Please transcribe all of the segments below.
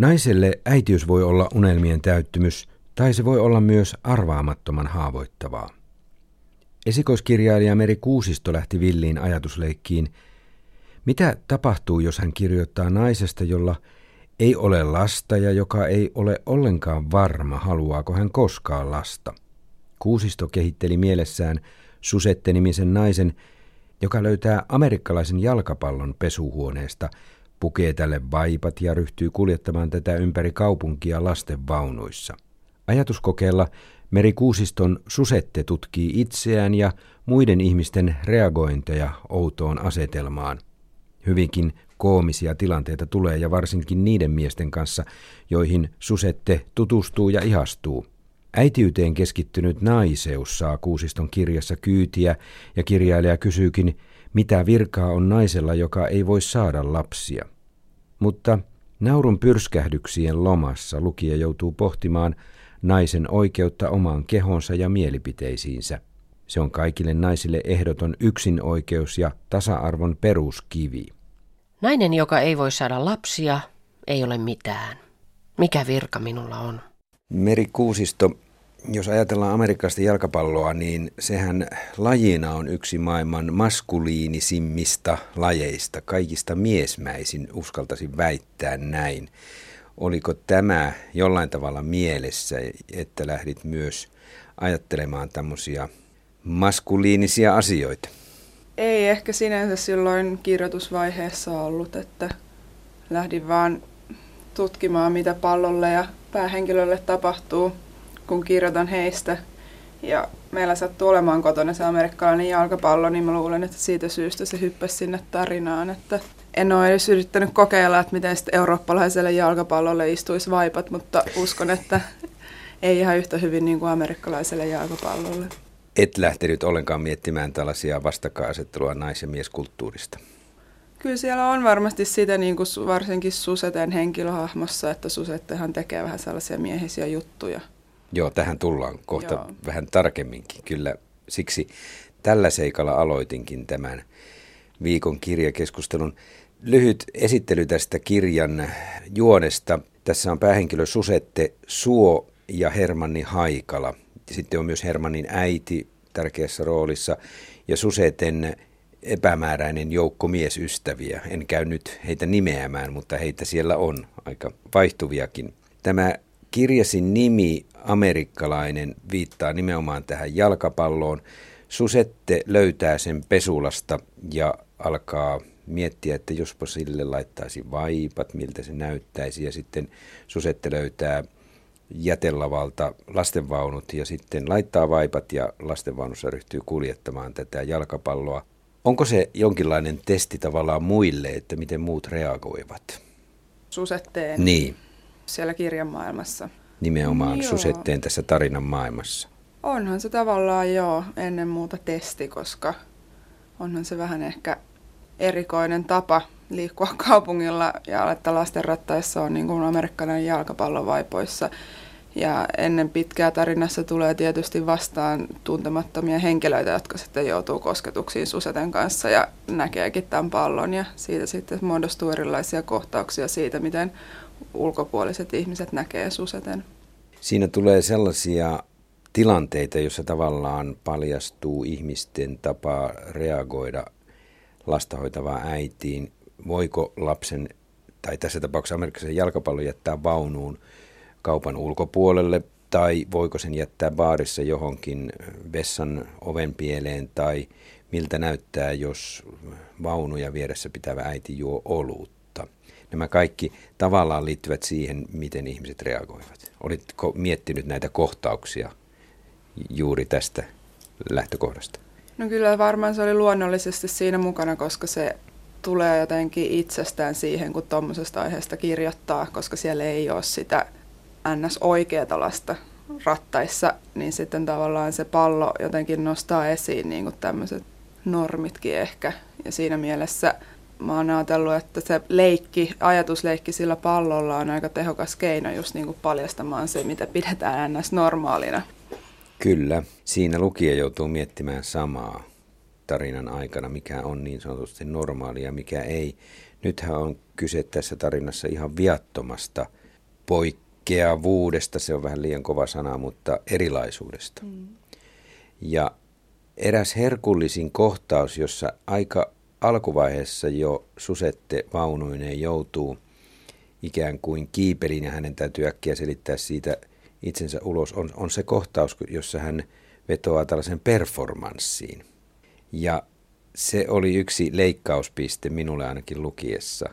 Naiselle äitiys voi olla unelmien täyttymys, tai se voi olla myös arvaamattoman haavoittavaa. Esikoiskirjailija Meri Kuusisto lähti villiin ajatusleikkiin. Mitä tapahtuu, jos hän kirjoittaa naisesta, jolla ei ole lasta ja joka ei ole ollenkaan varma, haluaako hän koskaan lasta? Kuusisto kehitteli mielessään Susette-nimisen naisen, joka löytää amerikkalaisen jalkapallon pesuhuoneesta, pukee tälle vaipat ja ryhtyy kuljettamaan tätä ympäri kaupunkia lasten vaunuissa. Ajatuskokeella Meri Kuusiston Susette tutkii itseään ja muiden ihmisten reagointeja outoon asetelmaan. Hyvinkin koomisia tilanteita tulee ja varsinkin niiden miesten kanssa, joihin Susette tutustuu ja ihastuu. Äitiyteen keskittynyt naiseus saa Kuusiston kirjassa kyytiä ja kirjailija kysyykin, mitä virkaa on naisella, joka ei voi saada lapsia. Mutta naurun pyrskähdyksien lomassa lukija joutuu pohtimaan naisen oikeutta omaan kehonsa ja mielipiteisiinsä. Se on kaikille naisille ehdoton yksinoikeus ja tasa-arvon peruskivi. Nainen, joka ei voi saada lapsia, ei ole mitään. Mikä virka minulla on? Meri Kuusisto, jos ajatellaan amerikkalaista jalkapalloa, niin sehän lajina on yksi maailman maskuliinisimmista lajeista, kaikista miesmäisin, uskaltaisin väittää näin. Oliko tämä jollain tavalla mielessä, että lähdit myös ajattelemaan tämmöisiä maskuliinisia asioita? Ei ehkä sinänsä silloin kirjoitusvaiheessa ollut, että lähdin vaan tutkimaan, mitä pallolle ja päähenkilölle tapahtuu, kun kirjoitan heistä. Ja meillä sattuu olemaan kotona se amerikkalainen jalkapallo, niin mä luulen, että siitä syystä se hyppäsi sinne tarinaan. Että en ole edes yrittänyt kokeilla, että miten sitten eurooppalaiselle jalkapallolle istuisi vaipat, mutta uskon, että ei ihan yhtä hyvin niin kuin amerikkalaiselle jalkapallolle. Et lähtenyt ollenkaan miettimään tällaisia vastakkainasettelua nais- ja mieskulttuurista? Kyllä siellä on varmasti sitä niin kuin varsinkin Suseten henkilöhahmossa, että Susettehan tekee vähän sellaisia miehisiä juttuja. Joo, tähän tullaan kohta Joo. vähän tarkemminkin. Kyllä siksi tällä seikalla aloitinkin tämän viikon kirjakeskustelun. Lyhyt esittely tästä kirjan juonesta. Tässä on päähenkilö Susette Suo ja Hermanni Haikala. Sitten on myös Hermannin äiti tärkeässä roolissa ja Suseten epämääräinen joukko miesystäviä. En käy nyt heitä nimeämään, mutta heitä siellä on aika vaihtuviakin. Tämä kirjasin nimi amerikkalainen viittaa nimenomaan tähän jalkapalloon. Susette löytää sen pesulasta ja alkaa miettiä, että jospa sille laittaisi vaipat, miltä se näyttäisi. Ja sitten Susette löytää jätelavalta lastenvaunut ja sitten laittaa vaipat ja lastenvaunussa ryhtyy kuljettamaan tätä jalkapalloa. Onko se jonkinlainen testi tavallaan muille, että miten muut reagoivat? Susetteen niin. Siellä kirjan maailmassa. Nimenomaan joo. Susetteen tässä tarinan maailmassa. Onhan se tavallaan joo ennen muuta testi, koska onhan se vähän ehkä erikoinen tapa liikkua kaupungilla ja että lasten rattaissa on niin kuin amerikkalainen jalkapallovaipoissa. Ja ennen pitkää tarinassa tulee tietysti vastaan tuntemattomia henkilöitä, jotka sitten joutuu kosketuksiin Suseten kanssa ja näkeekin tämän pallon. Ja siitä sitten muodostuu erilaisia kohtauksia siitä, miten ulkopuoliset ihmiset näkee Suseten. Siinä tulee sellaisia tilanteita, joissa tavallaan paljastuu ihmisten tapa reagoida lasta hoitavaan äitiin. Voiko lapsen, tai tässä tapauksessa amerikkalaisen jalkapallon jättää vaunuun kaupan ulkopuolelle, tai voiko sen jättää baarissa johonkin vessan oven pieleen, tai miltä näyttää, jos vaunuja vieressä pitävä äiti juo olutta. Nämä kaikki tavallaan liittyvät siihen, miten ihmiset reagoivat. Olitko miettinyt näitä kohtauksia juuri tästä lähtökohdasta? No kyllä varmaan se oli luonnollisesti siinä mukana, koska se tulee jotenkin itsestään siihen, kun tuommoisesta aiheesta kirjoittaa, koska siellä ei ole sitä ns. oikeata lasta rattaissa, niin sitten tavallaan se pallo jotenkin nostaa esiin niin kuin tämmöiset normitkin ehkä. Ja siinä mielessä mä oon ajatellut, että se leikki, ajatusleikki sillä pallolla on aika tehokas keino just niin kuin paljastamaan se, mitä pidetään ns. normaalina. Kyllä, siinä lukija joutuu miettimään samaa tarinan aikana, mikä on niin sanotusti normaalia ja mikä ei. Nythän on kyse tässä tarinassa ihan viattomasta poikkeavuudesta, se on vähän liian kova sana, mutta erilaisuudesta. Mm. Ja eräs herkullisin kohtaus, jossa aika alkuvaiheessa jo susette vaunuineen joutuu ikään kuin kiipelin ja hänen täytyy äkkiä selittää siitä itsensä ulos, on, on se kohtaus, jossa hän vetoaa tällaisen performanssiin. Ja se oli yksi leikkauspiste minulle ainakin lukiessa.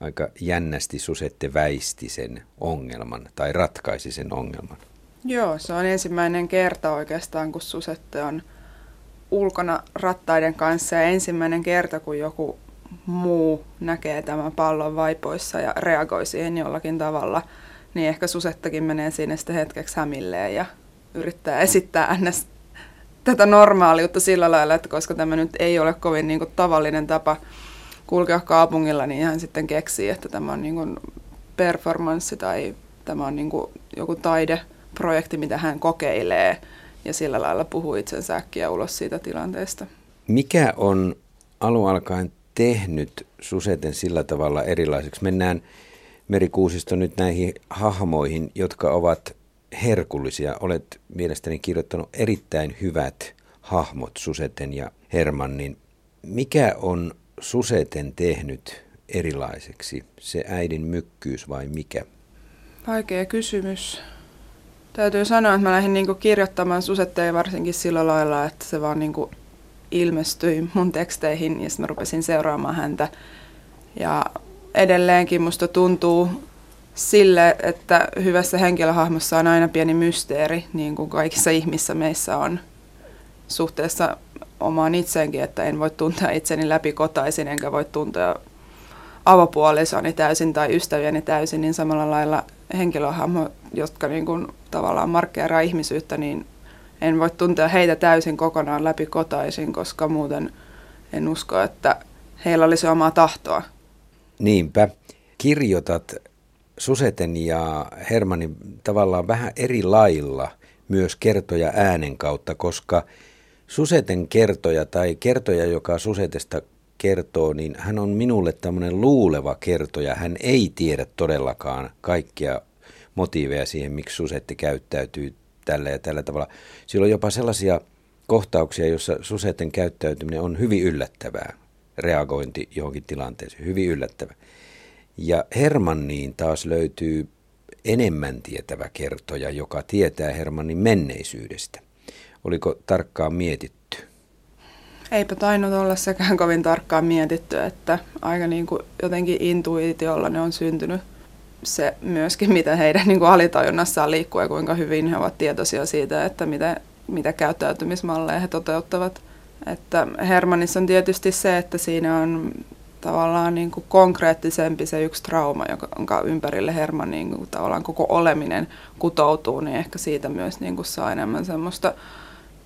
Aika jännästi Susette väisti sen ongelman tai ratkaisi sen ongelman. Joo, se on ensimmäinen kerta oikeastaan, kun Susette on ulkona rattaiden kanssa ja ensimmäinen kerta, kun joku muu näkee tämän pallon vaipoissa ja reagoi siihen jollakin tavalla, niin ehkä Susettakin menee siinä sitten hetkeksi hämilleen ja yrittää esittää ns tätä normaaliutta sillä lailla, että koska tämä nyt ei ole kovin niin kuin, tavallinen tapa kulkea kaupungilla, niin hän sitten keksii, että tämä on niin kuin, performanssi tai tämä on niin kuin, joku taideprojekti, mitä hän kokeilee ja sillä lailla puhuu itsensä äkkiä ulos siitä tilanteesta. Mikä on alun alkaen tehnyt Suseten sillä tavalla erilaiseksi? Mennään Merikuusisto nyt näihin hahmoihin, jotka ovat herkullisia. Olet mielestäni kirjoittanut erittäin hyvät hahmot Suseten ja Hermannin. Mikä on Suseten tehnyt erilaiseksi? Se äidin mykkyys vai mikä? Vaikea kysymys. Täytyy sanoa, että mä lähdin niinku kirjoittamaan Susetteen varsinkin sillä lailla, että se vaan niinku ilmestyi mun teksteihin ja sitten mä rupesin seuraamaan häntä. Ja edelleenkin musta tuntuu sille, että hyvässä henkilöhahmossa on aina pieni mysteeri, niin kuin kaikissa ihmissä meissä on suhteessa omaan itseenkin, että en voi tuntea itseni läpi kotaisin, enkä voi tuntea avopuolisoni täysin tai ystäviäni täysin, niin samalla lailla henkilöhahmo, jotka niin kuin tavallaan markkeeraa ihmisyyttä, niin en voi tuntea heitä täysin kokonaan läpi kotaisin, koska muuten en usko, että heillä olisi omaa tahtoa. Niinpä. Kirjoitat Suseten ja Hermanin tavallaan vähän eri lailla myös kertoja äänen kautta, koska Suseten kertoja tai kertoja, joka Susetesta kertoo, niin hän on minulle tämmöinen luuleva kertoja. Hän ei tiedä todellakaan kaikkia motiiveja siihen, miksi Susetti käyttäytyy tällä ja tällä tavalla. Siellä on jopa sellaisia kohtauksia, joissa Suseten käyttäytyminen on hyvin yllättävää. Reagointi johonkin tilanteeseen, hyvin yllättävää. Ja Hermanniin taas löytyy enemmän tietävä kertoja, joka tietää Hermannin menneisyydestä. Oliko tarkkaan mietitty? Eipä tainnut olla sekään kovin tarkkaan mietitty, että aika niin kuin jotenkin intuitiolla ne on syntynyt se myöskin, mitä heidän niin kuin alitajunnassaan liikkuu ja kuinka hyvin he ovat tietoisia siitä, että mitä, mitä käyttäytymismalleja he toteuttavat. Että Hermanissa on tietysti se, että siinä on tavallaan niin kuin konkreettisempi se yksi trauma, jonka ympärille Herman niin kuin tavallaan koko oleminen kutoutuu, niin ehkä siitä myös niin kuin saa enemmän semmoista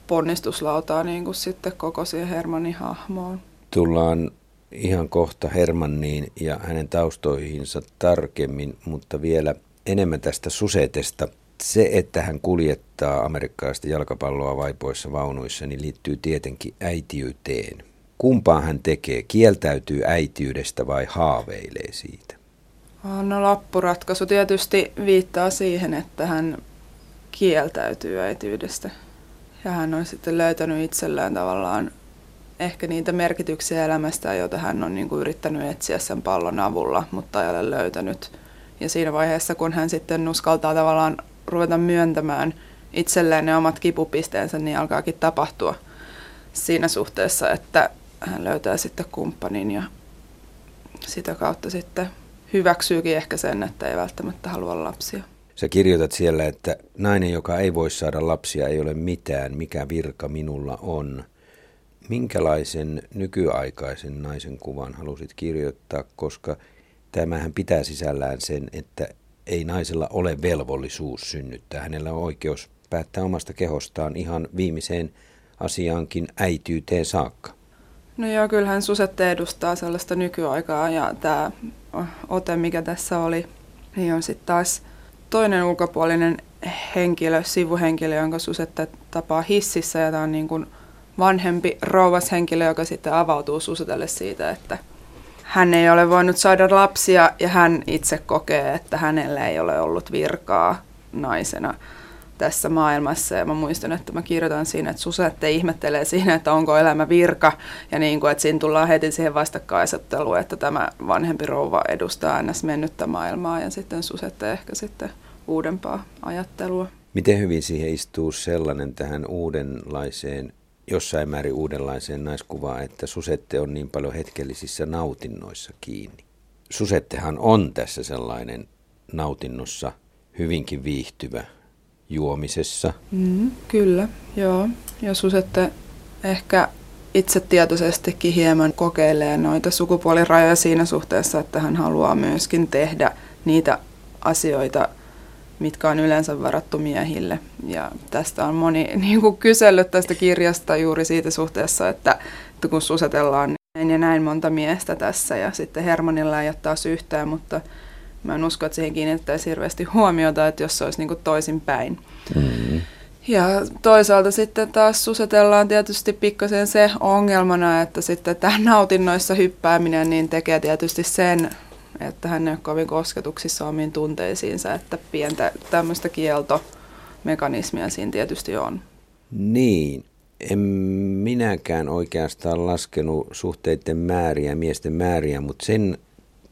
ponnistuslautaa niin kuin sitten koko siihen Hermanin hahmoon. Tullaan ihan kohta Hermanniin ja hänen taustoihinsa tarkemmin, mutta vielä enemmän tästä Susetesta. Se, että hän kuljettaa amerikkalaista jalkapalloa vaipoissa vaunuissa, niin liittyy tietenkin äitiyteen. Kumpaan hän tekee? Kieltäytyy äitiydestä vai haaveilee siitä? No lappuratkaisu tietysti viittaa siihen, että hän kieltäytyy äitiydestä. Ja hän on sitten löytänyt itsellään tavallaan ehkä niitä merkityksiä elämästä, joita hän on niin kuin yrittänyt etsiä sen pallon avulla, mutta ei ole löytänyt. Ja siinä vaiheessa, kun hän sitten uskaltaa tavallaan ruveta myöntämään itselleen ne omat kipupisteensä, niin alkaakin tapahtua siinä suhteessa, että hän löytää sitten kumppanin ja sitä kautta sitten hyväksyykin ehkä sen, että ei välttämättä halua lapsia. Sä kirjoitat siellä, että nainen, joka ei voi saada lapsia, ei ole mitään, mikä virka minulla on. Minkälaisen nykyaikaisen naisen kuvan halusit kirjoittaa, koska tämähän pitää sisällään sen, että ei naisella ole velvollisuus synnyttää. Hänellä on oikeus päättää omasta kehostaan ihan viimeiseen asiaankin äityyteen saakka. No joo, kyllähän Susette edustaa sellaista nykyaikaa ja tämä ote, mikä tässä oli, niin on sitten taas toinen ulkopuolinen henkilö, sivuhenkilö, jonka Susette tapaa hississä ja tämä on niin kuin vanhempi rouvashenkilö, joka sitten avautuu Susetelle siitä, että hän ei ole voinut saada lapsia ja hän itse kokee, että hänellä ei ole ollut virkaa naisena tässä maailmassa. Ja mä muistan, että mä kirjoitan siinä, että Susette ihmettelee siinä, että onko elämä virka. Ja niin kuin, että siinä tullaan heti siihen vastakkaisotteluun, että tämä vanhempi rouva edustaa ns. mennyttä maailmaa ja sitten Susette ehkä sitten uudempaa ajattelua. Miten hyvin siihen istuu sellainen tähän uudenlaiseen, jossain määrin uudenlaiseen naiskuvaan, että Susette on niin paljon hetkellisissä nautinnoissa kiinni? Susettehan on tässä sellainen nautinnossa hyvinkin viihtyvä juomisessa. Mm, kyllä, joo. Ja Susette ehkä itse tietoisestikin hieman kokeilee noita sukupuolirajoja siinä suhteessa, että hän haluaa myöskin tehdä niitä asioita, mitkä on yleensä varattu miehille. Ja tästä on moni niin kuin kysellyt tästä kirjasta juuri siitä suhteessa, että, että kun susetellaan näin ja näin monta miestä tässä ja sitten Hermanilla ei ole taas yhtään, mutta mä en usko, että siihen kiinnittäisi hirveästi huomiota, että jos se olisi niin toisinpäin. Mm. Ja toisaalta sitten taas susetellaan tietysti pikkasen se ongelmana, että sitten tämä nautinnoissa hyppääminen niin tekee tietysti sen, että hän ei ole kovin kosketuksissa omiin tunteisiinsa, että pientä tämmöistä kieltomekanismia siinä tietysti on. Niin, en minäkään oikeastaan laskenut suhteiden määriä, miesten määriä, mutta sen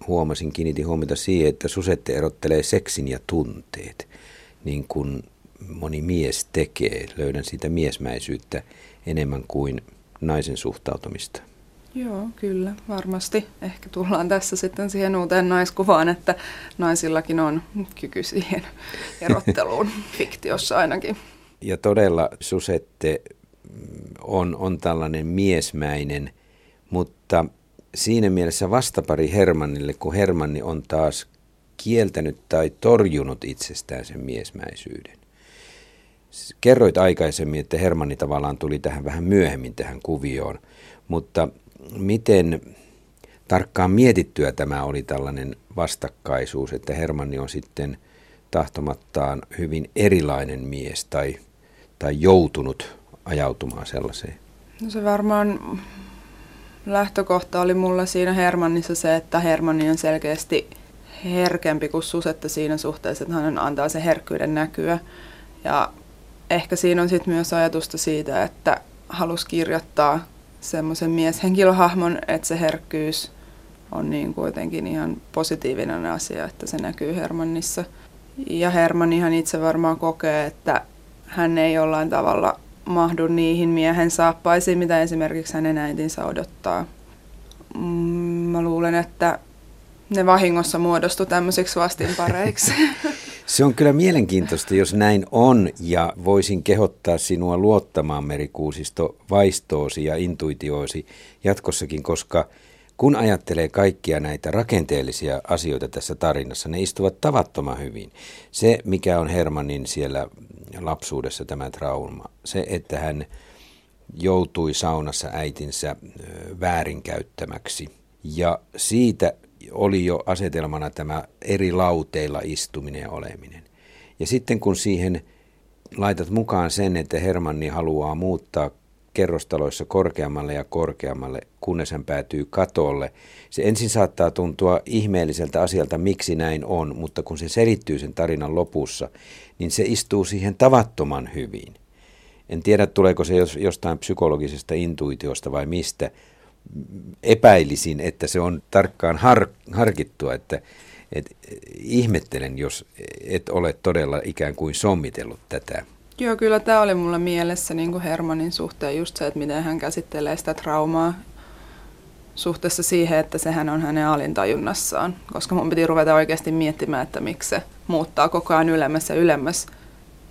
huomasin, kiinnitin huomiota siihen, että susette erottelee seksin ja tunteet, niin kuin moni mies tekee. Löydän siitä miesmäisyyttä enemmän kuin naisen suhtautumista. Joo, kyllä, varmasti. Ehkä tullaan tässä sitten siihen uuteen naiskuvaan, että naisillakin on kyky siihen erotteluun, fiktiossa ainakin. Ja todella Susette on, on tällainen miesmäinen, mutta siinä mielessä vastapari Hermannille, kun Hermanni on taas kieltänyt tai torjunut itsestään sen miesmäisyyden. Kerroit aikaisemmin, että Hermanni tavallaan tuli tähän vähän myöhemmin tähän kuvioon, mutta miten tarkkaan mietittyä tämä oli tällainen vastakkaisuus, että Hermanni on sitten tahtomattaan hyvin erilainen mies tai, tai joutunut ajautumaan sellaiseen? No se varmaan lähtökohta oli mulla siinä Hermannissa se, että Hermanni on selkeästi herkempi kuin Susetta siinä suhteessa, että hän antaa sen herkkyyden näkyä. Ja ehkä siinä on sitten myös ajatusta siitä, että halus kirjoittaa semmoisen mieshenkilöhahmon, että se herkkyys on niin kuitenkin ihan positiivinen asia, että se näkyy Hermannissa. Ja Herman ihan itse varmaan kokee, että hän ei jollain tavalla mahdu niihin miehen saappaisiin, mitä esimerkiksi hänen äitinsä odottaa. Mm, mä luulen, että ne vahingossa muodostu tämmöisiksi vastinpareiksi. Se on kyllä mielenkiintoista, jos näin on, ja voisin kehottaa sinua luottamaan Merikuusisto vaistoosi ja intuitioosi jatkossakin, koska kun ajattelee kaikkia näitä rakenteellisia asioita tässä tarinassa, ne istuvat tavattoman hyvin. Se, mikä on Hermannin siellä lapsuudessa tämä trauma, se, että hän joutui saunassa äitinsä väärinkäyttämäksi. Ja siitä oli jo asetelmana tämä eri lauteilla istuminen ja oleminen. Ja sitten kun siihen laitat mukaan sen, että Hermanni haluaa muuttaa kerrostaloissa korkeammalle ja korkeammalle, kunnes hän päätyy katolle. Se ensin saattaa tuntua ihmeelliseltä asialta, miksi näin on, mutta kun se selittyy sen tarinan lopussa, niin se istuu siihen tavattoman hyvin. En tiedä, tuleeko se jostain psykologisesta intuitiosta vai mistä, epäilisin, että se on tarkkaan har, harkittua, että et, ihmettelen, jos et ole todella ikään kuin sommitellut tätä. Joo, kyllä tämä oli mulla mielessä niin kuin Hermanin suhteen just se, että miten hän käsittelee sitä traumaa suhteessa siihen, että sehän on hänen alintajunnassaan. Koska mun piti ruveta oikeasti miettimään, että miksi se muuttaa koko ajan ylemmäs ja ylemmäs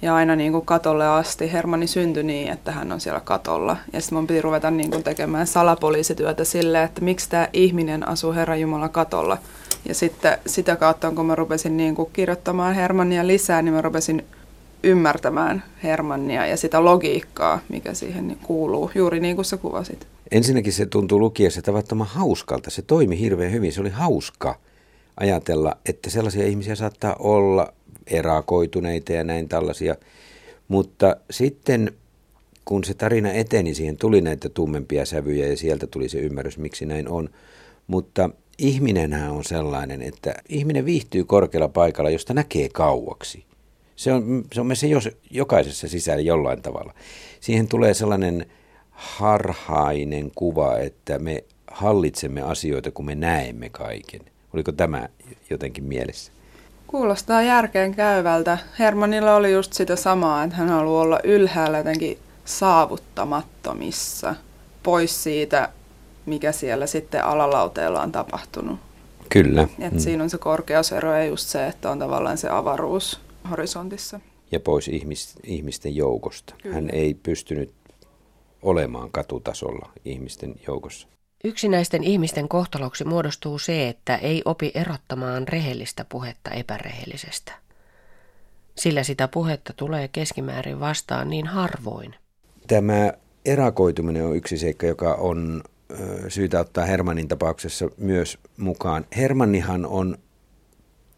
ja aina niin kuin katolle asti. Hermanni syntyi niin, että hän on siellä katolla. Ja sitten mun piti ruveta niin kuin tekemään salapoliisityötä sille, että miksi tämä ihminen asuu Herran Jumala katolla. Ja sitten sitä kautta, kun mä rupesin niin kuin kirjoittamaan Hermannia lisää, niin mä rupesin ymmärtämään Hermannia ja sitä logiikkaa, mikä siihen kuuluu, juuri niin kuin sä kuvasit. Ensinnäkin se tuntuu lukiessa tavattoman hauskalta. Se toimi hirveän hyvin. Se oli hauska ajatella, että sellaisia ihmisiä saattaa olla erakoituneita ja näin tällaisia. Mutta sitten kun se tarina eteni, siihen tuli näitä tummempia sävyjä ja sieltä tuli se ymmärrys, miksi näin on. Mutta ihminenhän on sellainen, että ihminen viihtyy korkealla paikalla, josta näkee kauaksi. Se on, se on meissä jos, jokaisessa sisällä jollain tavalla. Siihen tulee sellainen harhainen kuva, että me hallitsemme asioita, kun me näemme kaiken. Oliko tämä jotenkin mielessä? Kuulostaa järkeen käyvältä. Hermanilla oli just sitä samaa, että hän haluaa olla ylhäällä jotenkin saavuttamattomissa, pois siitä, mikä siellä sitten alalauteella on tapahtunut. Kyllä. Et mm. Siinä on se korkeusero ja just se, että on tavallaan se avaruus horisontissa. Ja pois ihmis, ihmisten joukosta. Kyllä. Hän ei pystynyt olemaan katutasolla ihmisten joukossa. Yksinäisten ihmisten kohtaloksi muodostuu se, että ei opi erottamaan rehellistä puhetta epärehellisestä. Sillä sitä puhetta tulee keskimäärin vastaan niin harvoin. Tämä erakoituminen on yksi seikka, joka on syytä ottaa Hermannin tapauksessa myös mukaan. Hermannihan on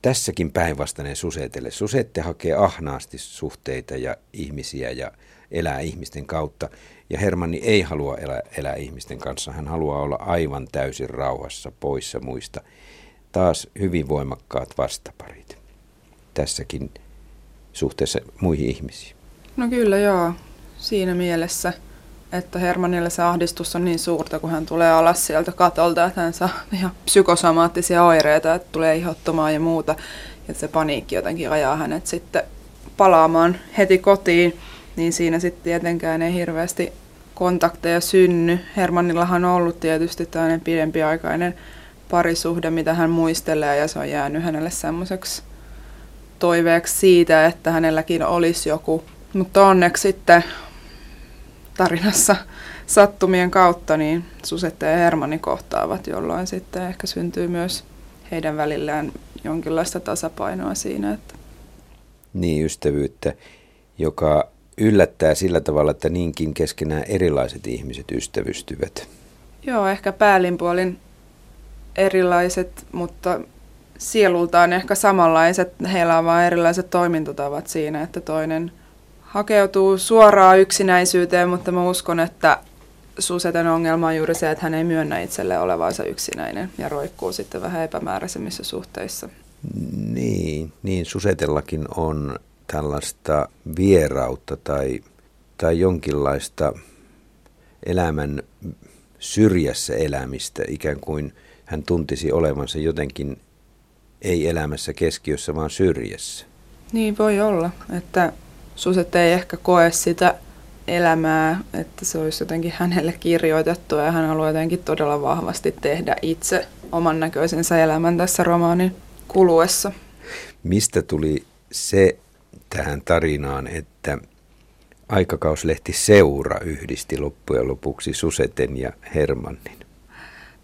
tässäkin päinvastainen Susetelle. Susette hakee ahnaasti suhteita ja ihmisiä ja elää ihmisten kautta. Ja Hermanni ei halua elää, elää ihmisten kanssa. Hän haluaa olla aivan täysin rauhassa, poissa muista. Taas hyvin voimakkaat vastaparit tässäkin suhteessa muihin ihmisiin. No kyllä joo, siinä mielessä, että Hermannille se ahdistus on niin suurta, kun hän tulee alas sieltä katolta, että hän saa ihan psykosomaattisia oireita, että tulee ihottumaan ja muuta. Ja se paniikki jotenkin ajaa hänet sitten palaamaan heti kotiin niin siinä sitten tietenkään ei hirveästi kontakteja synny. Hermannillahan on ollut tietysti tämmöinen pidempiaikainen parisuhde, mitä hän muistelee, ja se on jäänyt hänelle semmoiseksi toiveeksi siitä, että hänelläkin olisi joku. Mutta onneksi sitten tarinassa sattumien kautta niin Susette ja Hermanni kohtaavat, jolloin sitten ehkä syntyy myös heidän välillään jonkinlaista tasapainoa siinä. Että... Niin, ystävyyttä, joka yllättää sillä tavalla, että niinkin keskenään erilaiset ihmiset ystävystyvät. Joo, ehkä päällinpuolin erilaiset, mutta sielultaan ehkä samanlaiset. Heillä on vain erilaiset toimintatavat siinä, että toinen hakeutuu suoraan yksinäisyyteen, mutta mä uskon, että Suseten ongelma on juuri se, että hän ei myönnä itselle olevansa yksinäinen ja roikkuu sitten vähän epämääräisemmissä suhteissa. Niin, niin Susetellakin on tällaista vierautta tai, tai jonkinlaista elämän syrjässä elämistä, ikään kuin hän tuntisi olevansa jotenkin ei elämässä keskiössä, vaan syrjässä. Niin voi olla, että Suset ei ehkä koe sitä elämää, että se olisi jotenkin hänelle kirjoitettu ja hän haluaa jotenkin todella vahvasti tehdä itse oman näköisensä elämän tässä romaanin kuluessa. Mistä tuli se tähän tarinaan, että aikakauslehti Seura yhdisti loppujen lopuksi Suseten ja Hermannin.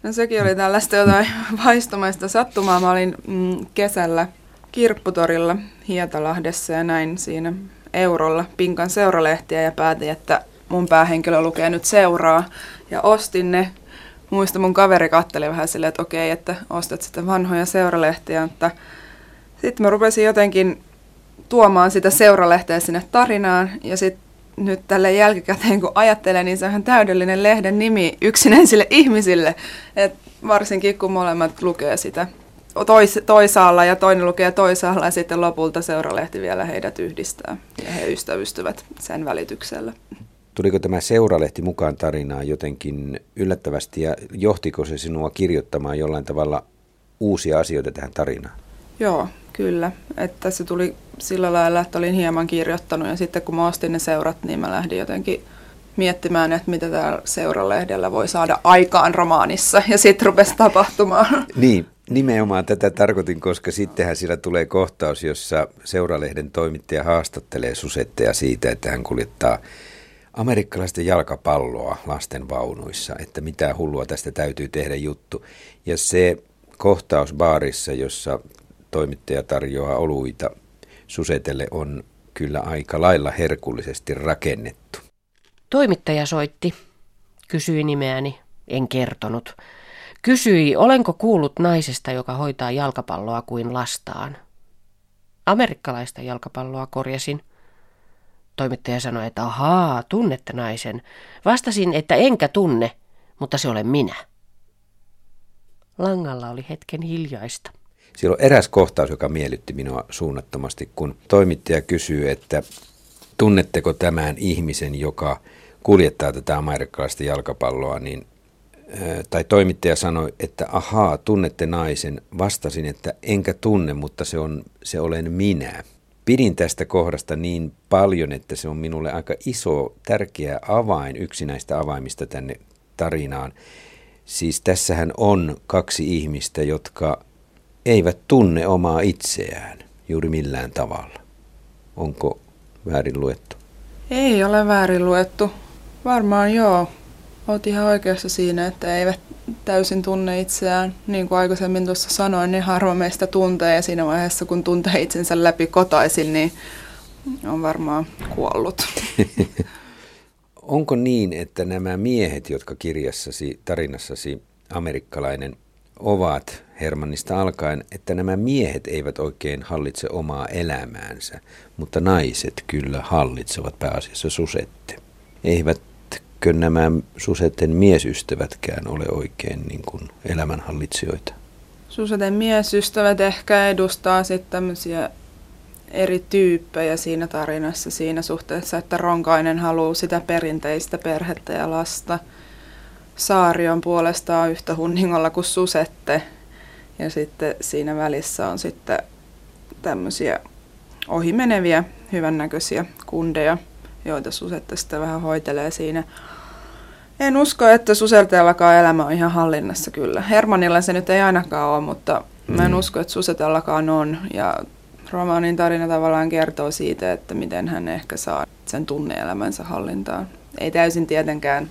No sekin oli tällaista jotain vaistomaista sattumaa. Mä olin mm, kesällä kirpputorilla Hietalahdessa ja näin siinä eurolla Pinkan seuralehtiä ja päätin, että mun päähenkilö lukee nyt seuraa. Ja ostin ne. Muista mun kaveri katteli vähän silleen, että okei, että ostat sitten vanhoja seuralehtiä, mutta sitten mä rupesin jotenkin tuomaan sitä seuralehteä sinne tarinaan. Ja sitten nyt tälle jälkikäteen, kun ajattelen, niin se on täydellinen lehden nimi yksinäisille ihmisille. Et varsinkin kun molemmat lukee sitä tois, toisaalla ja toinen lukee toisaalla ja sitten lopulta seuralehti vielä heidät yhdistää ja he ystävystyvät sen välityksellä. Tuliko tämä seuralehti mukaan tarinaan jotenkin yllättävästi ja johtiko se sinua kirjoittamaan jollain tavalla uusia asioita tähän tarinaan? Joo, Kyllä, että se tuli sillä lailla, että olin hieman kirjoittanut ja sitten kun mä ostin ne seurat, niin mä lähdin jotenkin miettimään, että mitä täällä seuralehdellä voi saada aikaan romaanissa ja sitten rupesi tapahtumaan. Niin, nimenomaan tätä tarkoitin, koska sittenhän siellä tulee kohtaus, jossa seuralehden toimittaja haastattelee Susetteja siitä, että hän kuljettaa amerikkalaista jalkapalloa lasten vaunuissa, että mitä hullua tästä täytyy tehdä juttu. Ja se kohtaus baarissa, jossa toimittaja tarjoaa oluita Susetelle on kyllä aika lailla herkullisesti rakennettu. Toimittaja soitti. Kysyi nimeäni. En kertonut. Kysyi, olenko kuullut naisesta, joka hoitaa jalkapalloa kuin lastaan. Amerikkalaista jalkapalloa korjasin. Toimittaja sanoi, että ahaa, tunnette naisen. Vastasin, että enkä tunne, mutta se olen minä. Langalla oli hetken hiljaista. Siellä on eräs kohtaus, joka miellytti minua suunnattomasti, kun toimittaja kysyy, että tunnetteko tämän ihmisen, joka kuljettaa tätä amerikkalaista jalkapalloa, niin tai toimittaja sanoi, että ahaa, tunnette naisen. Vastasin, että enkä tunne, mutta se, on, se olen minä. Pidin tästä kohdasta niin paljon, että se on minulle aika iso, tärkeä avain, yksi näistä avaimista tänne tarinaan. Siis tässähän on kaksi ihmistä, jotka eivät tunne omaa itseään juuri millään tavalla. Onko väärin luettu? Ei ole väärin luettu. Varmaan joo. Olet ihan oikeassa siinä, että eivät täysin tunne itseään. Niin kuin aikaisemmin tuossa sanoin, niin harva meistä tuntee ja siinä vaiheessa, kun tuntee itsensä läpi kotaisin, niin on varmaan kuollut. Onko niin, että nämä miehet, jotka kirjassasi, tarinassasi amerikkalainen ovat Hermannista alkaen, että nämä miehet eivät oikein hallitse omaa elämäänsä, mutta naiset kyllä hallitsevat pääasiassa susette. Eivätkö nämä susetten miesystävätkään ole oikein niin kuin elämänhallitsijoita? Suseten miesystävät ehkä edustaa sitten tämmöisiä eri tyyppejä siinä tarinassa siinä suhteessa, että Ronkainen haluaa sitä perinteistä perhettä ja lasta. Saari on puolestaan yhtä hunningolla kuin Susette. Ja sitten siinä välissä on sitten tämmöisiä ohimeneviä, hyvännäköisiä kundeja, joita Susette sitten vähän hoitelee siinä. En usko, että Suselteellakaan elämä on ihan hallinnassa kyllä. Hermanilla se nyt ei ainakaan ole, mutta mä en mm. usko, että Susetellakaan on. Ja romaanin tarina tavallaan kertoo siitä, että miten hän ehkä saa sen tunneelämänsä hallintaan. Ei täysin tietenkään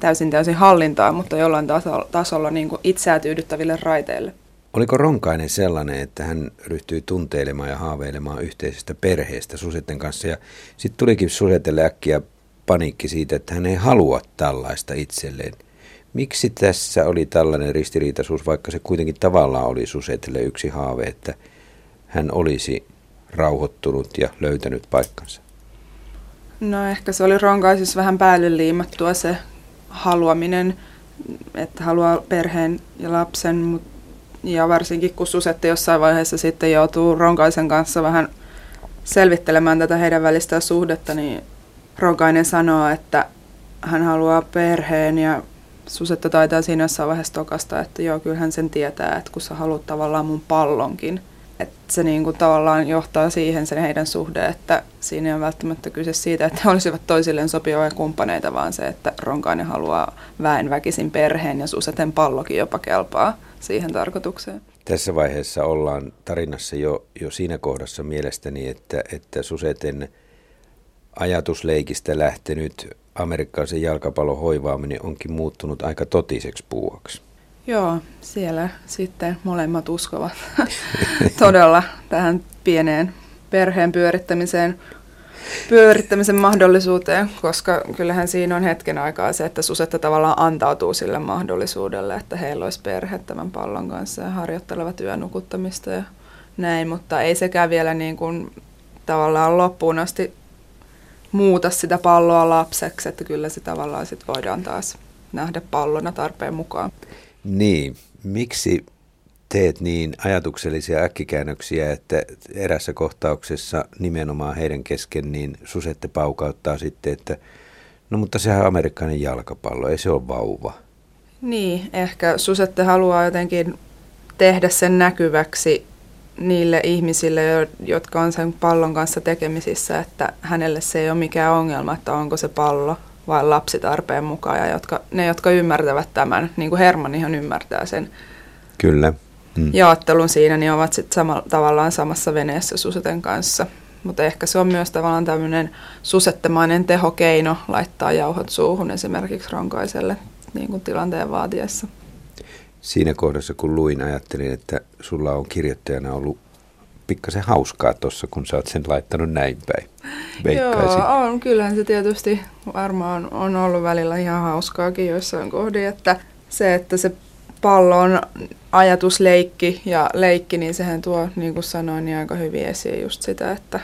täysin täysin hallintaa, mutta jollain tasolla, tasolla niin kuin itseä tyydyttäville raiteille. Oliko Ronkainen sellainen, että hän ryhtyi tunteilemaan ja haaveilemaan yhteisestä perheestä Susetten kanssa ja sitten tulikin Susetelle äkkiä paniikki siitä, että hän ei halua tällaista itselleen. Miksi tässä oli tällainen ristiriitaisuus, vaikka se kuitenkin tavallaan oli Susetelle yksi haave, että – hän olisi rauhoittunut ja löytänyt paikkansa? No ehkä se oli ronkaisissa vähän päälle liimattua se haluaminen, että haluaa perheen ja lapsen, ja varsinkin kun Susette jossain vaiheessa sitten joutuu Ronkaisen kanssa vähän selvittelemään tätä heidän välistä suhdetta, niin Ronkainen sanoo, että hän haluaa perheen ja Susetta taitaa siinä jossain vaiheessa tokasta, että joo, kyllähän sen tietää, että kun sä haluat tavallaan mun pallonkin – että se niin kuin tavallaan johtaa siihen sen heidän suhde, että siinä ei ole välttämättä kyse siitä, että he olisivat toisilleen sopivia kumppaneita, vaan se, että Ronkainen haluaa väen väkisin perheen ja Suseten pallokin jopa kelpaa siihen tarkoitukseen. Tässä vaiheessa ollaan tarinassa jo, jo siinä kohdassa mielestäni, että, että Suseten ajatusleikistä lähtenyt amerikkalaisen jalkapallon hoivaaminen onkin muuttunut aika totiseksi puuaksi. Joo, siellä sitten molemmat uskovat todella tähän pieneen perheen pyörittämiseen, pyörittämisen mahdollisuuteen, koska kyllähän siinä on hetken aikaa se, että Susetta tavallaan antautuu sille mahdollisuudelle, että heillä olisi perhe tämän pallon kanssa ja harjoittelevat yönukuttamista ja näin, mutta ei sekään vielä niin kuin tavallaan loppuun asti muuta sitä palloa lapseksi, että kyllä se tavallaan sitten voidaan taas nähdä pallona tarpeen mukaan. Niin, miksi teet niin ajatuksellisia äkkikäännöksiä, että erässä kohtauksessa nimenomaan heidän kesken niin Susette paukauttaa sitten, että no mutta sehän on amerikkalainen jalkapallo, ei se ole vauva. Niin, ehkä Susette haluaa jotenkin tehdä sen näkyväksi niille ihmisille, jotka on sen pallon kanssa tekemisissä, että hänelle se ei ole mikään ongelma, että onko se pallo vai lapsi tarpeen mukaan. Ja jotka, ne, jotka ymmärtävät tämän, niin kuin Herman ihan ymmärtää sen Kyllä. Mm. jaottelun siinä, niin ovat sitten sama, tavallaan samassa veneessä Suseten kanssa. Mutta ehkä se on myös tavallaan tämmöinen susettemainen tehokeino laittaa jauhot suuhun esimerkiksi ronkaiselle niin kuin tilanteen vaatiessa. Siinä kohdassa, kun luin, ajattelin, että sulla on kirjoittajana ollut pikkasen hauskaa tuossa, kun sä oot sen laittanut näin päin. Joo, on. Kyllähän se tietysti varmaan on ollut välillä ihan hauskaakin joissain kohdin, että se, että se pallo on ajatusleikki ja leikki, niin sehän tuo, niin kuin sanoin, niin aika hyvin esiin just sitä, että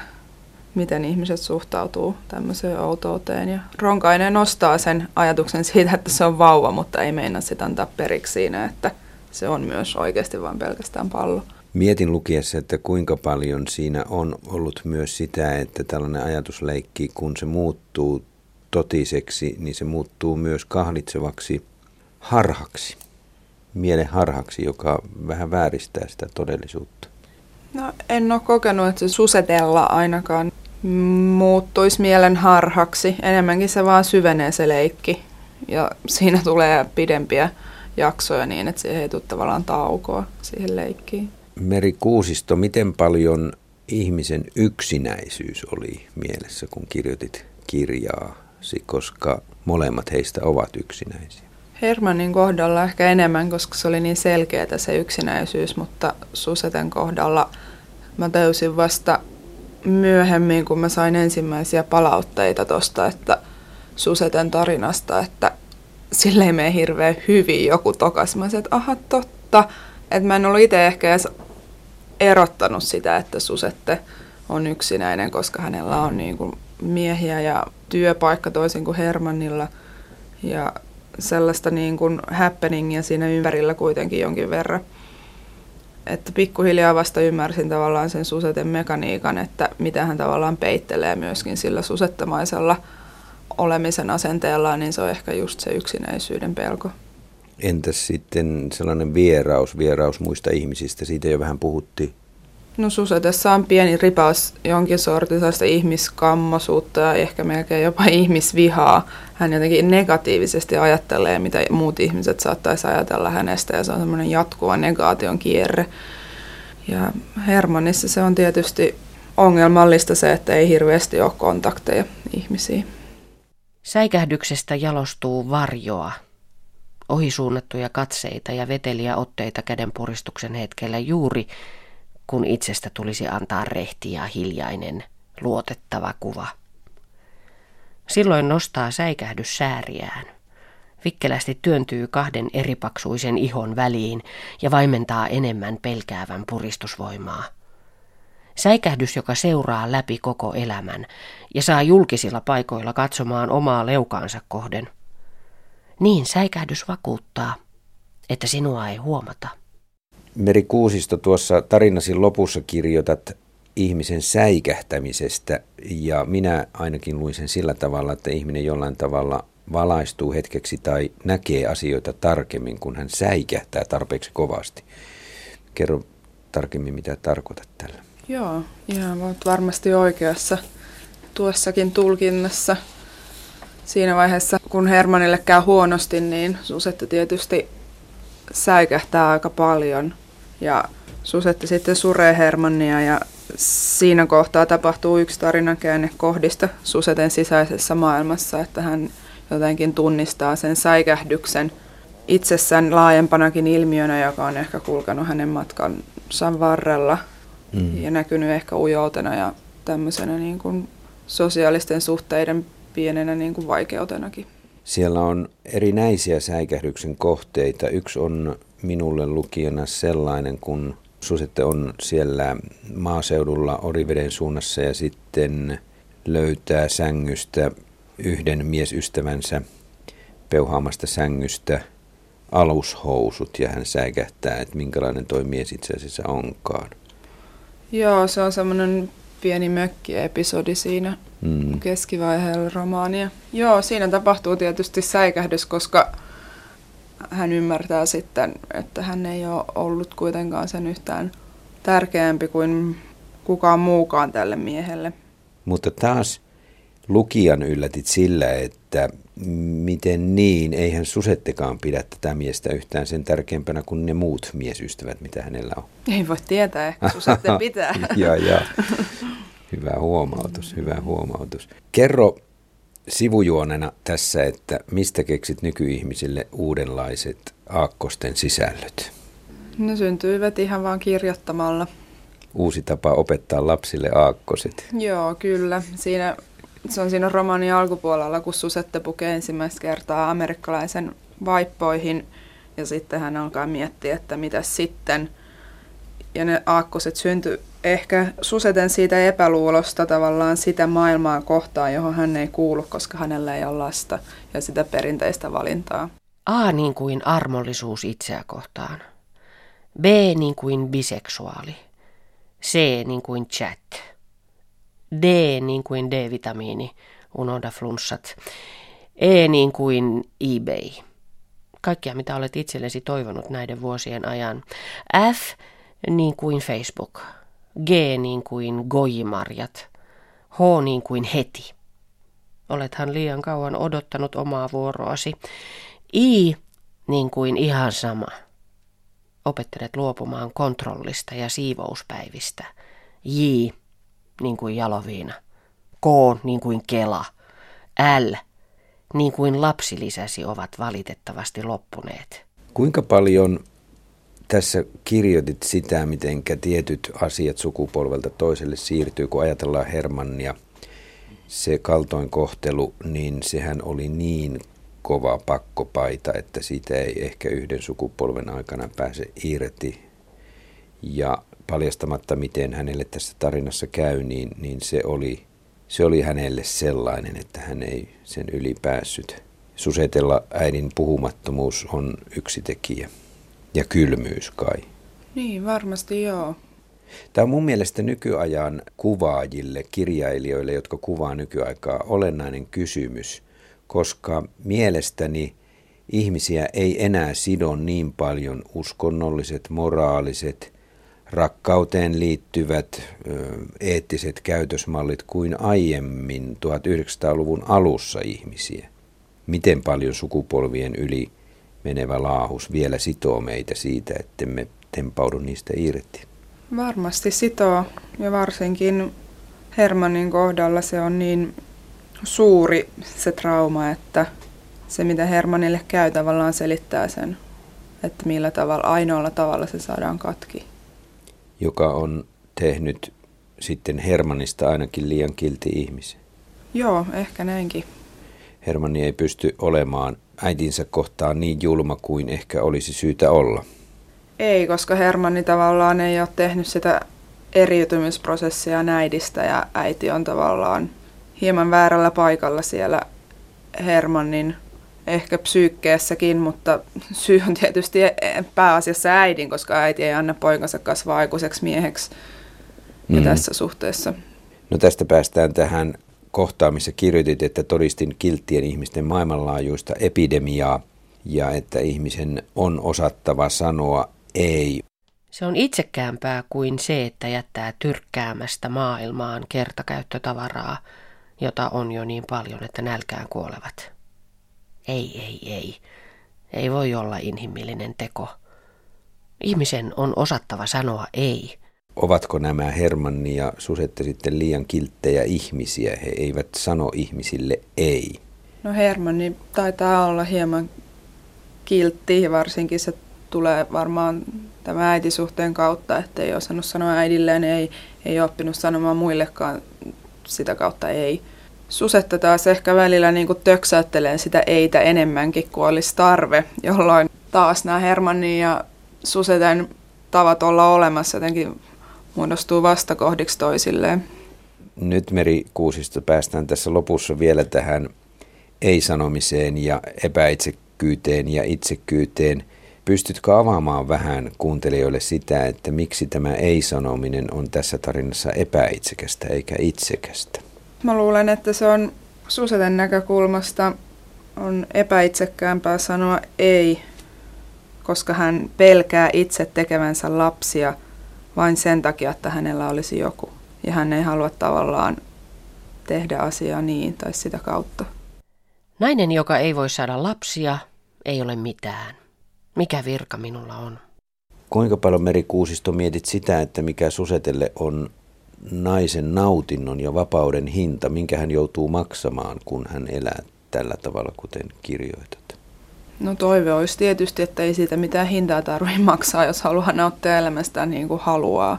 miten ihmiset suhtautuu tämmöiseen outouteen. Ja Ronkainen nostaa sen ajatuksen siitä, että se on vauva, mutta ei meinaa sitä antaa periksi siinä, että se on myös oikeasti vain pelkästään pallo. Mietin lukiessa, että kuinka paljon siinä on ollut myös sitä, että tällainen ajatusleikki, kun se muuttuu totiseksi, niin se muuttuu myös kahlitsevaksi harhaksi, mielen harhaksi, joka vähän vääristää sitä todellisuutta. No en ole kokenut, että se susetella ainakaan muuttuisi mielen harhaksi. Enemmänkin se vaan syvenee se leikki ja siinä tulee pidempiä jaksoja niin, että siihen ei tule tavallaan taukoa siihen leikkiin. Meri Kuusisto, miten paljon ihmisen yksinäisyys oli mielessä, kun kirjoitit kirjaasi, koska molemmat heistä ovat yksinäisiä? Hermannin kohdalla ehkä enemmän, koska se oli niin selkeää se yksinäisyys, mutta Suseten kohdalla mä täysin vasta myöhemmin, kun mä sain ensimmäisiä palautteita tuosta, että Suseten tarinasta, että sille ei mene hirveän hyvin joku tokas. Mä sanoin, että aha, totta. Että mä en ollut itse ehkä edes erottanut sitä, että Susette on yksinäinen, koska hänellä on niin kuin miehiä ja työpaikka toisin kuin Hermannilla. Ja sellaista niin kuin happeningia siinä ympärillä kuitenkin jonkin verran. Että pikkuhiljaa vasta ymmärsin tavallaan sen suseten mekaniikan, että mitä hän tavallaan peittelee myöskin sillä susettamaisella olemisen asenteellaan, niin se on ehkä just se yksinäisyyden pelko. Entäs sitten sellainen vieraus, vieraus muista ihmisistä, siitä jo vähän puhuttiin. No Susetessa on pieni ripaus jonkin sortista ihmiskammosuutta ja ehkä melkein jopa ihmisvihaa. Hän jotenkin negatiivisesti ajattelee, mitä muut ihmiset saattaisi ajatella hänestä ja se on semmoinen jatkuva negaation kierre. Ja Hermannissa se on tietysti ongelmallista se, että ei hirveästi ole kontakteja ihmisiin. Säikähdyksestä jalostuu varjoa, ohisuunnattuja katseita ja veteliä otteita kädenpuristuksen hetkellä juuri kun itsestä tulisi antaa rehti ja hiljainen, luotettava kuva. Silloin nostaa säikähdys sääriään. Vikkelästi työntyy kahden eripaksuisen ihon väliin ja vaimentaa enemmän pelkäävän puristusvoimaa. Säikähdys, joka seuraa läpi koko elämän ja saa julkisilla paikoilla katsomaan omaa leukaansa kohden. Niin säikähdys vakuuttaa, että sinua ei huomata. Meri Kuusisto, tuossa tarinasi lopussa kirjoitat ihmisen säikähtämisestä ja minä ainakin luin sen sillä tavalla, että ihminen jollain tavalla valaistuu hetkeksi tai näkee asioita tarkemmin, kun hän säikähtää tarpeeksi kovasti. Kerro tarkemmin, mitä tarkoitat tällä. Joo, ihan olet varmasti oikeassa tuossakin tulkinnassa. Siinä vaiheessa, kun Hermanille käy huonosti, niin Susette tietysti säikähtää aika paljon. Ja Susette sitten suree Hermannia ja siinä kohtaa tapahtuu yksi tarinankäänne kohdista Suseten sisäisessä maailmassa, että hän jotenkin tunnistaa sen säikähdyksen itsessään laajempanakin ilmiönä, joka on ehkä kulkenut hänen matkansa varrella mm. ja näkynyt ehkä ujoutena ja tämmöisenä niin kuin sosiaalisten suhteiden pienenä niin kuin vaikeutenakin. Siellä on erinäisiä säikähdyksen kohteita. Yksi on minulle lukijana sellainen, kun Susette on siellä maaseudulla Oriveden suunnassa ja sitten löytää sängystä yhden miesystävänsä peuhaamasta sängystä alushousut ja hän säikähtää, että minkälainen toi mies itse asiassa onkaan. Joo, se on semmoinen pieni mökkiepisodi siinä mm. keskivaiheella romaania. Joo, siinä tapahtuu tietysti säikähdys, koska hän ymmärtää sitten, että hän ei ole ollut kuitenkaan sen yhtään tärkeämpi kuin kukaan muukaan tälle miehelle. Mutta taas lukijan yllätit sillä, että miten niin, eihän Susettekaan pidä tätä miestä yhtään sen tärkeämpänä kuin ne muut miesystävät, mitä hänellä on. Ei voi tietää, ehkä Susette pitää. ja, ja. Hyvä huomautus, hyvä huomautus. Kerro sivujuonena tässä, että mistä keksit nykyihmisille uudenlaiset aakkosten sisällöt? Ne syntyivät ihan vaan kirjoittamalla. Uusi tapa opettaa lapsille aakkoset. Joo, kyllä. Siinä, se on siinä romanin alkupuolella, kun Susette pukee ensimmäistä kertaa amerikkalaisen vaippoihin ja sitten hän alkaa miettiä, että mitä sitten. Ja ne aakkoset syntyi ehkä Suseten siitä epäluulosta tavallaan sitä maailmaa kohtaan, johon hän ei kuulu, koska hänellä ei ole lasta ja sitä perinteistä valintaa. A niin kuin armollisuus itseä kohtaan. B niin kuin biseksuaali. C niin kuin chat. D niin kuin D-vitamiini, unohda flunssat. E niin kuin eBay. Kaikkia mitä olet itsellesi toivonut näiden vuosien ajan. F niin kuin Facebook. G niin kuin gojimarjat. H niin kuin heti. Olethan liian kauan odottanut omaa vuoroasi. I niin kuin ihan sama. Opettelet luopumaan kontrollista ja siivouspäivistä. J niin kuin jaloviina. K niin kuin kela. L niin kuin lapsilisäsi ovat valitettavasti loppuneet. Kuinka paljon tässä kirjoitit sitä, miten tietyt asiat sukupolvelta toiselle siirtyy, kun ajatellaan Hermannia, se kaltoinkohtelu, niin sehän oli niin kova pakkopaita, että siitä ei ehkä yhden sukupolven aikana pääse irti. Ja paljastamatta, miten hänelle tässä tarinassa käy, niin, niin se, oli, se oli hänelle sellainen, että hän ei sen yli päässyt. Susetella äidin puhumattomuus on yksi tekijä. Ja kylmyys kai. Niin, varmasti joo. Tämä on mun mielestä nykyajan kuvaajille, kirjailijoille, jotka kuvaa nykyaikaa, olennainen kysymys, koska mielestäni ihmisiä ei enää sido niin paljon uskonnolliset, moraaliset, rakkauteen liittyvät eettiset käytösmallit kuin aiemmin 1900-luvun alussa ihmisiä. Miten paljon sukupolvien yli menevä laahus vielä sitoo meitä siitä, että me tempaudu niistä irti? Varmasti sitoo ja varsinkin Hermanin kohdalla se on niin suuri se trauma, että se mitä Hermanille käy tavallaan selittää sen, että millä tavalla, ainoalla tavalla se saadaan katki. Joka on tehnyt sitten Hermanista ainakin liian kilti ihmisen. Joo, ehkä näinkin. Hermanni ei pysty olemaan äitinsä kohtaan niin julma kuin ehkä olisi syytä olla. Ei, koska Hermanni tavallaan ei ole tehnyt sitä eriytymisprosessia näidistä ja äiti on tavallaan hieman väärällä paikalla siellä Hermannin ehkä psyykkeessäkin, mutta syy on tietysti pääasiassa äidin, koska äiti ei anna poikansa kasvaa aikuiseksi mieheksi mm. tässä suhteessa. No tästä päästään tähän kohtaan, missä kirjoitit, että todistin kilttien ihmisten maailmanlaajuista epidemiaa ja että ihmisen on osattava sanoa ei. Se on itsekäämpää kuin se, että jättää tyrkkäämästä maailmaan kertakäyttötavaraa, jota on jo niin paljon, että nälkään kuolevat. Ei, ei, ei. Ei voi olla inhimillinen teko. Ihmisen on osattava sanoa ei. Ovatko nämä Hermanni ja Susette sitten liian kilttejä ihmisiä? He eivät sano ihmisille ei. No Hermanni taitaa olla hieman kiltti, varsinkin se tulee varmaan tämän äitisuhteen kautta, että ei osannut sanoa äidilleen ei, ei oppinut sanomaan muillekaan sitä kautta ei. Susetta taas ehkä välillä niin kuin töksäyttelee sitä eitä enemmänkin kuin olisi tarve, jolloin taas nämä Hermannin ja Suseten tavat olla olemassa jotenkin muodostuu vastakohdiksi toisilleen. Nyt Meri Kuusisto päästään tässä lopussa vielä tähän ei-sanomiseen ja epäitsekkyyteen ja itsekyyteen. Pystytkö avaamaan vähän kuuntelijoille sitä, että miksi tämä ei-sanominen on tässä tarinassa epäitsekästä eikä itsekästä? Mä luulen, että se on Suseten näkökulmasta on epäitsekkäämpää sanoa ei, koska hän pelkää itse tekevänsä lapsia vain sen takia, että hänellä olisi joku. Ja hän ei halua tavallaan tehdä asiaa niin tai sitä kautta. Nainen, joka ei voi saada lapsia, ei ole mitään. Mikä virka minulla on? Kuinka paljon Meri Kuusisto mietit sitä, että mikä Susetelle on naisen nautinnon ja vapauden hinta, minkä hän joutuu maksamaan, kun hän elää tällä tavalla, kuten kirjoitat? No toive olisi tietysti, että ei siitä mitään hintaa tarvitse maksaa, jos haluaa nauttia elämästään niin kuin haluaa.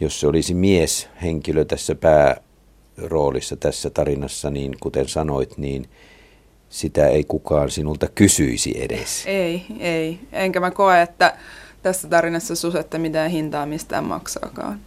Jos se olisi mies henkilö tässä pääroolissa tässä tarinassa, niin kuten sanoit, niin sitä ei kukaan sinulta kysyisi edes. Ei, ei. Enkä mä koe, että tässä tarinassa susette mitään hintaa mistään maksaakaan.